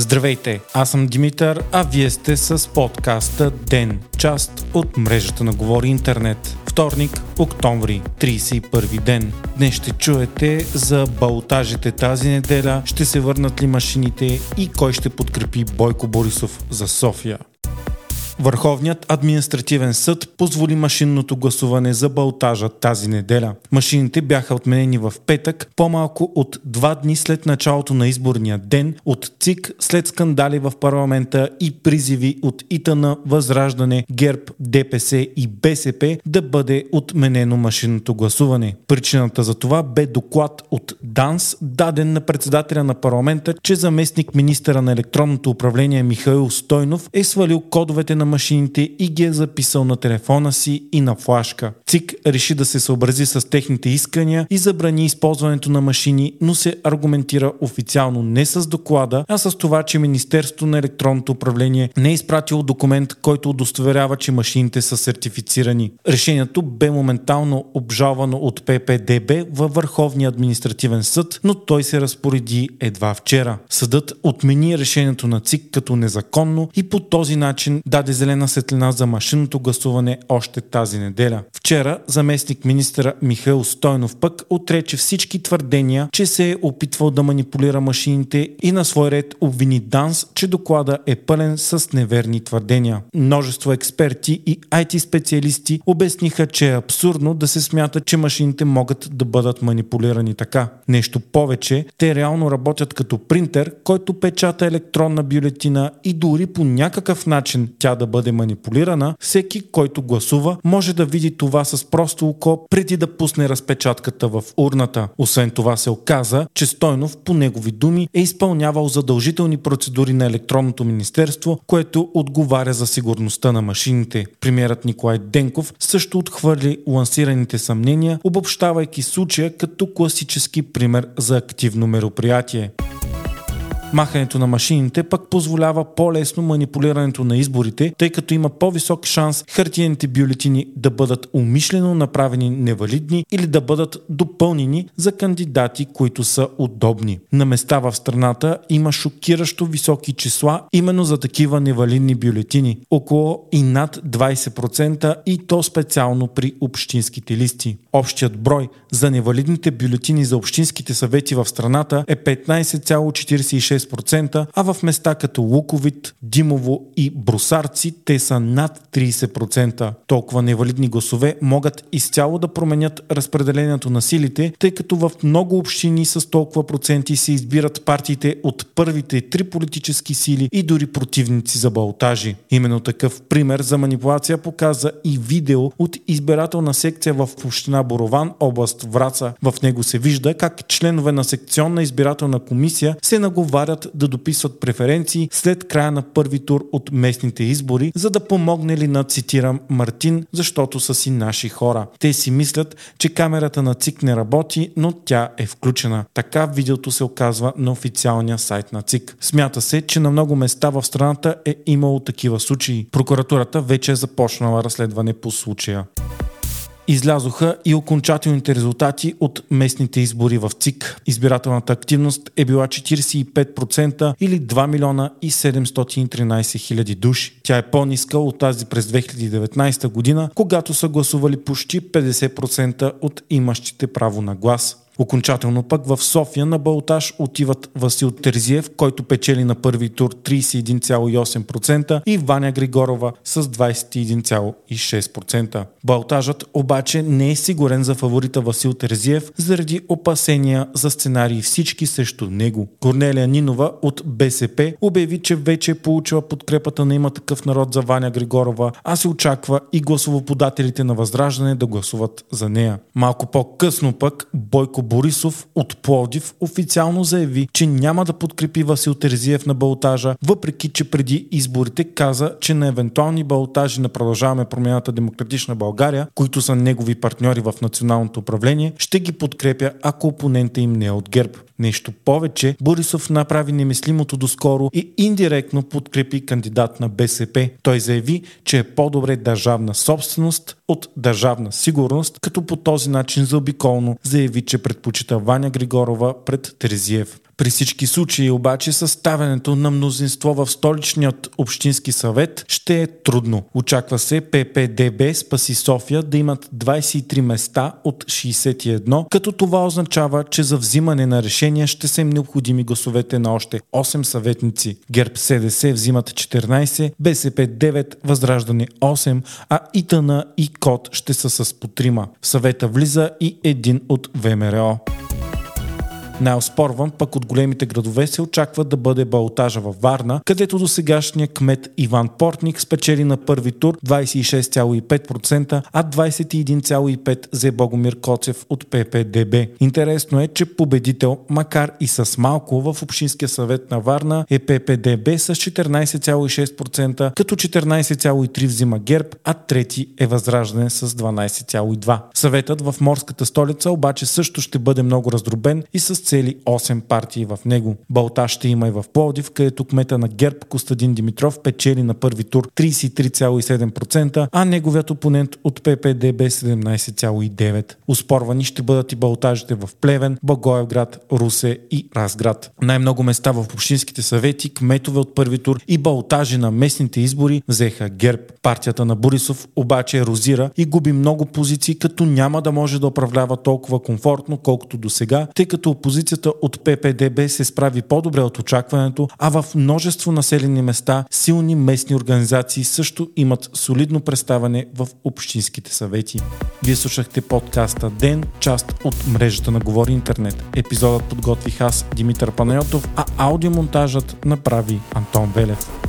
Здравейте, аз съм Димитър, а вие сте с подкаста ДЕН, част от мрежата на Говори Интернет. Вторник, октомври, 31 ден. Днес ще чуете за балтажите тази неделя, ще се върнат ли машините и кой ще подкрепи Бойко Борисов за София. Върховният административен съд позволи машинното гласуване за балтажа тази неделя. Машините бяха отменени в петък, по-малко от два дни след началото на изборния ден от ЦИК след скандали в парламента и призиви от ИТН, Възраждане, ГЕРБ, ДПС и БСП да бъде отменено машинното гласуване. Причината за това бе доклад от ДАНС, даден на председателя на парламента, че заместник министъра на електронното управление Михаил Стойнов е свалил кодовете на машините и ги е записал на телефона си и на флашка. ЦИК реши да се съобрази с техните искания и забрани използването на машини, но се аргументира официално не с доклада, а с това, че Министерството на електронното управление не е изпратило документ, който удостоверява, че машините са сертифицирани. Решението бе моментално обжалвано от ППДБ във Върховния административен съд, но той се разпореди едва вчера. Съдът отмени решението на ЦИК като незаконно и по този начин даде зелена светлина за машинното гласуване още тази неделя. Вчера заместник министра Михаил Стойнов пък отрече всички твърдения, че се е опитвал да манипулира машините и на свой ред обвини ДАНС, че доклада е пълен с неверни твърдения. Множество експерти и IT специалисти обясниха, че е абсурдно да се смята, че машините могат да бъдат манипулирани така. Нещо повече, те реално работят като принтер, който печата електронна бюлетина и дори по някакъв начин тя да бъде манипулирана, всеки, който гласува, може да види това с просто око преди да пусне разпечатката в урната. Освен това се оказа, че Стойнов, по негови думи, е изпълнявал задължителни процедури на електронното министерство, което отговаря за сигурността на машините. Премьерът Николай Денков също отхвърли лансираните съмнения, обобщавайки случая като класически пример за активно мероприятие. Махането на машините пък позволява по-лесно манипулирането на изборите, тъй като има по-висок шанс хартиените бюлетини да бъдат умишлено направени невалидни или да бъдат допълнени за кандидати, които са удобни. На места в страната има шокиращо високи числа именно за такива невалидни бюлетини, около и над 20% и то специално при общинските листи. Общият брой за невалидните бюлетини за общинските съвети в страната е 15,46 6%, а в места като Луковит, Димово и Брусарци те са над 30%. Толкова невалидни гласове могат изцяло да променят разпределението на силите, тъй като в много общини с толкова проценти се избират партиите от първите три политически сили и дори противници за балтажи. Именно такъв пример за манипулация показа и видео от избирателна секция в община Борован, област Враца. В него се вижда как членове на секционна избирателна комисия се наговарят отговарят да дописват преференции след края на първи тур от местните избори, за да помогне ли на, цитирам, Мартин, защото са си наши хора. Те си мислят, че камерата на ЦИК не работи, но тя е включена. Така видеото се оказва на официалния сайт на ЦИК. Смята се, че на много места в страната е имало такива случаи. Прокуратурата вече е започнала разследване по случая излязоха и окончателните резултати от местните избори в ЦИК. Избирателната активност е била 45% или 2 милиона и 713 хиляди души. Тя е по-ниска от тази през 2019 година, когато са гласували почти 50% от имащите право на глас. Окончателно пък в София на Балтаж отиват Васил Терзиев, който печели на първи тур 31,8% и Ваня Григорова с 21,6%. Балтажът обаче не е сигурен за фаворита Васил Терзиев заради опасения за сценарии всички срещу него. Корнелия Нинова от БСП обяви, че вече е получила подкрепата на има такъв народ за Ваня Григорова, а се очаква и гласовоподателите на Възраждане да гласуват за нея. Малко по-късно пък Бойко Борисов от Пловдив официално заяви, че няма да подкрепи Васил Терезиев на балтажа, въпреки че преди изборите каза, че на евентуални балтажи на Продължаваме промяната Демократична България, които са негови партньори в националното управление, ще ги подкрепя, ако опонента им не е от ГЕРБ. Нещо повече, Борисов направи немислимото доскоро и индиректно подкрепи кандидат на БСП. Той заяви, че е по-добре държавна собственост от държавна сигурност, като по този начин заобиколно заяви, че предпочита Ваня Григорова пред Терезиев. При всички случаи обаче съставянето на мнозинство в столичният общински съвет ще е трудно. Очаква се ППДБ Спаси София да имат 23 места от 61, като това означава, че за взимане на решения ще са им необходими гласовете на още 8 съветници. ГЕРБ СДС взимат 14, БСП 9, Възраждане 8, а ИТН и КОД ще са с по трима. В съвета влиза и един от ВМРО. Най-оспорван пък от големите градове се очаква да бъде балтажа във Варна, където до сегашния кмет Иван Портник спечели на първи тур 26,5%, а 21,5% взе Богомир Коцев от ППДБ. Интересно е, че победител, макар и с малко в Общинския съвет на Варна е ППДБ с 14,6%, като 14,3% взима ГЕРБ, а трети е Възраждане с 12,2%. Съветът в морската столица обаче също ще бъде много раздробен и с цели 8 партии в него. Балта ще има и в Пловдив, където кмета на ГЕРБ Костадин Димитров печели на първи тур 33,7%, а неговият опонент от ППДБ 17,9%. Успорвани ще бъдат и балтажите в Плевен, Благоевград, Русе и Разград. Най-много места в общинските съвети, кметове от първи тур и балтажи на местните избори взеха ГЕРБ. Партията на Борисов обаче ерозира и губи много позиции, като няма да може да управлява толкова комфортно, колкото до сега, тъй като опозицията опозицията от ППДБ се справи по-добре от очакването, а в множество населени места силни местни организации също имат солидно представане в общинските съвети. Вие слушахте подкаста Ден, част от мрежата на Говори Интернет. Епизодът подготвих аз, Димитър Панайотов, а аудиомонтажът направи Антон Велев.